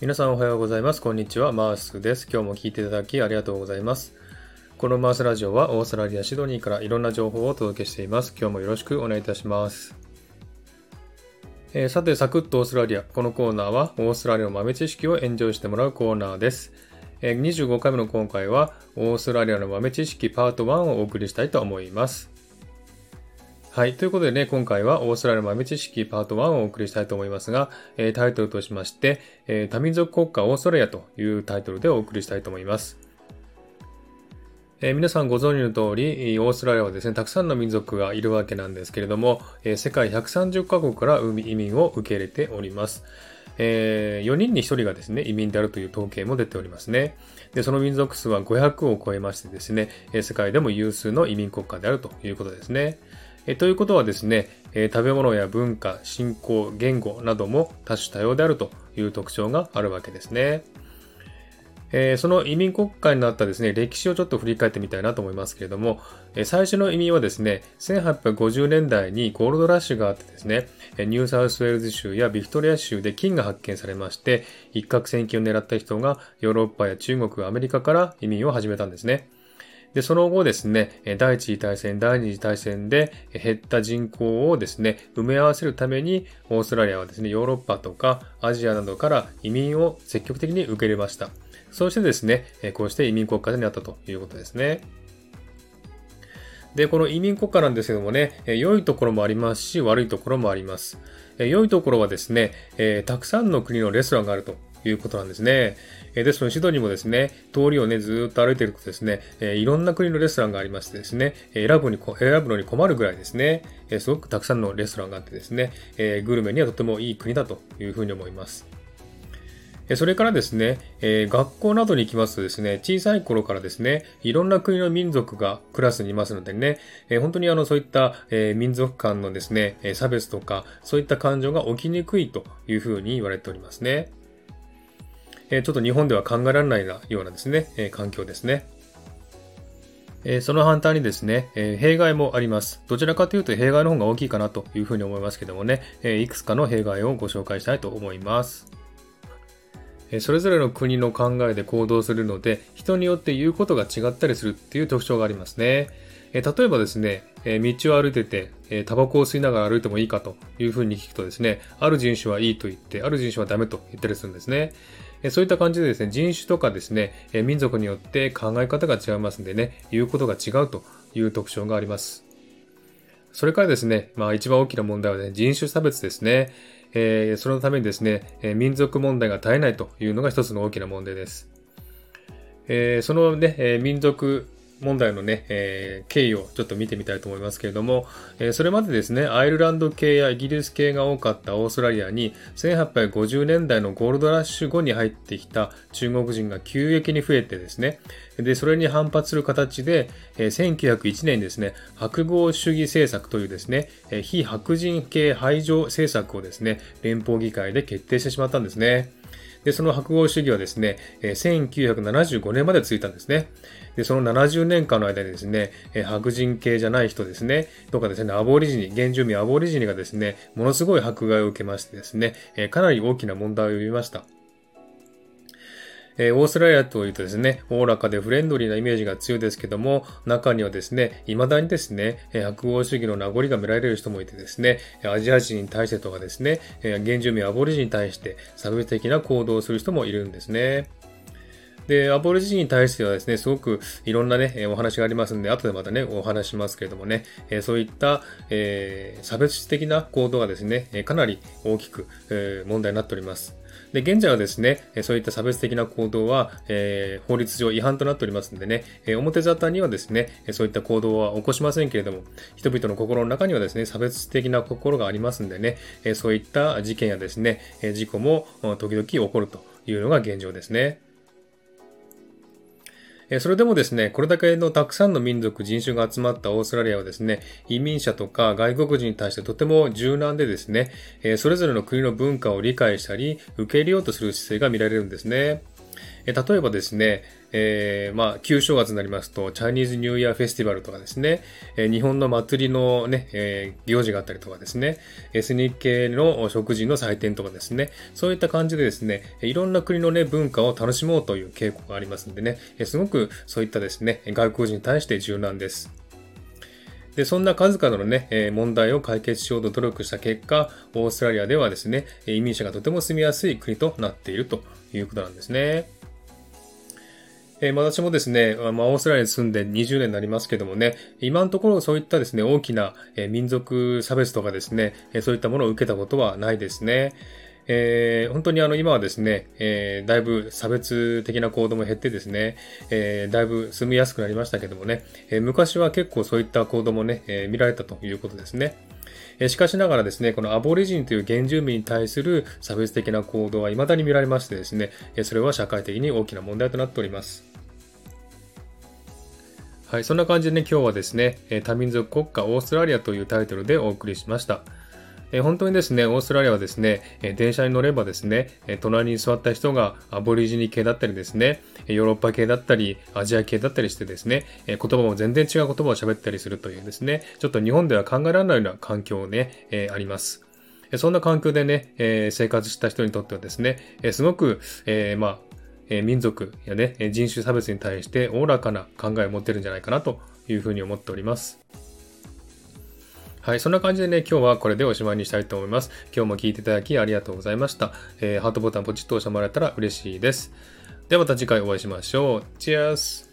皆さんおはようございます。こんにちは。マースです。今日も聞いていただきありがとうございます。このマースラジオはオーストラリア・シドニーからいろんな情報をお届けしています。今日もよろしくお願いいたします。えー、さて、サクッとオーストラリア。このコーナーはオーストラリアの豆知識をエンジョイしてもらうコーナーです。えー、25回目の今回はオーストラリアの豆知識パート1をお送りしたいと思います。はい。ということでね、今回はオーストラリア豆知識パート1をお送りしたいと思いますが、えー、タイトルとしまして、えー、多民族国家オーストラリアというタイトルでお送りしたいと思います。えー、皆さんご存知の通り、オーストラリアはですね、たくさんの民族がいるわけなんですけれども、え、世界130カ国から移民を受け入れております。え、4人に1人がですね、移民であるという統計も出ておりますね。で、その民族数は500を超えましてですね、世界でも有数の移民国家であるということですね。えということはですね、え食べ物や文化、信仰、言語なども多種多様であるという特徴があるわけですね。え、その移民国家になったですね、歴史をちょっと振り返ってみたいなと思いますけれども、え、最初の移民はですね、1850年代にゴールドラッシュがあってですね、ニューサウスウェールズ州やビクトリア州で金が発見されまして、一攫千金を狙った人がヨーロッパや中国、アメリカから移民を始めたんですね。で、その後ですね、第一次大戦、第二次大戦で減った人口をですね、埋め合わせるために、オーストラリアはですね、ヨーロッパとかアジアなどから移民を積極的に受け入れました。そしてですね、こうして移民国家になったということですね。で、この移民国家なんですけどもね、良いところもありますし、悪いところもあります。良いところはですね、たくさんの国のレストランがあるということなんですね。えですので、シドニーもですね、通りをね、ずっと歩いているとですね、えいろんな国のレストランがありましてですね、選ぶに、選ぶのに困るぐらいですね、えすごくたくさんのレストランがあってですね、えグルメにはとてもいい国だというふうに思います。それからですね、え学校などに行きますとですね、小さい頃からですね、いろんな国の民族がクラスにいますのでね、え本当にあの、そういった、え民族間のですね、差別とか、そういった感情が起きにくいというふうに言われておりますね。えちょっと日本では考えられないようなですね、え環境ですね。えその反対にですね、え弊害もあります。どちらかというと弊害の方が大きいかなというふうに思いますけどもね、えいくつかの弊害をご紹介したいと思います。それぞれの国の考えで行動するので、人によって言うことが違ったりするっていう特徴がありますね。例えばですね、道を歩いてて、タバコを吸いながら歩いてもいいかというふうに聞くとですね、ある人種はいいと言って、ある人種はダメと言ったりするんですね。そういった感じでですね、人種とかですね、民族によって考え方が違いますんでね、言うことが違うという特徴があります。それからですね、まあ一番大きな問題はね、人種差別ですね。えー、そのためにですね、民族問題が絶えないというのが一つの大きな問題です。えー、そのね、民族問題のね、えー、経緯をちょっと見てみたいと思いますけれども、えー、それまでですね、アイルランド系やイギリス系が多かったオーストラリアに、1850年代のゴールドラッシュ後に入ってきた中国人が急激に増えてですね、で、それに反発する形で、えー、1901年にですね、白豪主義政策というですね、え、非白人系排除政策をですね、連邦議会で決定してしまったんですね。で、その白豪主義はですね、1975年まで続いたんですね。で、その70年間の間にですね、白人系じゃない人ですね、とかですね、アボリジニ、原住民アボリジニがですね、ものすごい迫害を受けましてですね、かなり大きな問題を呼びました。えー、オーストラリアというとですね、おおらかでフレンドリーなイメージが強いですけども、中にはですね、未だにですね、白豪主義の名残が見られる人もいてですね、アジア人に対してとかですねえ、原住民アボリジンに対して差別的な行動をする人もいるんですね。で、アボリジニに対してはですね、すごくいろんなね、お話がありますんで、後でまたね、お話しますけれどもね、えそういった、えー、差別的な行動がですね、かなり大きく、え、問題になっております。で、現在はですね、そういった差別的な行動は、えー、法律上違反となっておりますのでね、えー、表沙汰にはですね、そういった行動は起こしませんけれども、人々の心の中にはですね、差別的な心がありますんでね、え、そういった事件やですね、事故も時々起こるというのが現状ですね。それでもですね、これだけのたくさんの民族、人種が集まったオーストラリアはですね、移民者とか外国人に対してとても柔軟でですね、それぞれの国の文化を理解したり、受け入れようとする姿勢が見られるんですね。え例えばですね、えー、まあ、旧正月になりますと、チャイニーズニューイヤーフェスティバルとかですね、え、日本の祭りのね、えー、行事があったりとかですね、エスニック系の食事の祭典とかですね、そういった感じでですね、いろんな国のね、文化を楽しもうという傾向がありますんでね、えすごくそういったですね、外国人に対して柔軟です。で、そんな数々のね、え問題を解決しようと努力した結果、オーストラリアではですね、移民者がとても住みやすい国となっているということなんですね。えー、私もですね、まあ、オーストラリアに住んで20年になりますけどもね、今のところそういったですね、大きな、え、民族差別とかですね、え、そういったものを受けたことはないですね。えー、本当にあの今はですね、えー、だいぶ差別的な行動も減ってですね、えー、だいぶ住みやすくなりましたけどもね、え、昔は結構そういった行動もね、え、見られたということですね。えしかしながらですね、このアボリジンという原住民に対する差別的な行動は未だに見られましてですね、それは社会的に大きな問題となっております。はい、そんな感じでね、今日はですね、多民族国家オーストラリアというタイトルでお送りしました。え本当にですね、オーストラリアはですね、え電車に乗ればですね、え隣に座った人がアボリジニ系だったりですね、ヨーロッパ系だったり、アジア系だったりしてですね、え言葉も全然違う言葉を喋ったりするというですね、ちょっと日本では考えられないような環境ね、えあります。そんな環境でね、え生活した人にとってはですね、えすごく、えまあ、え民族やね、人種差別に対しておおらかな考えを持ってるんじゃないかなというふうに思っております。はい、そんな感じでね、今日はこれでおしまいにしたいと思います。今日も聞いていただきありがとうございました。えー、ハートボタンポチッと押してもらえたら嬉しいです。ではまた次回お会いしましょう。チェアス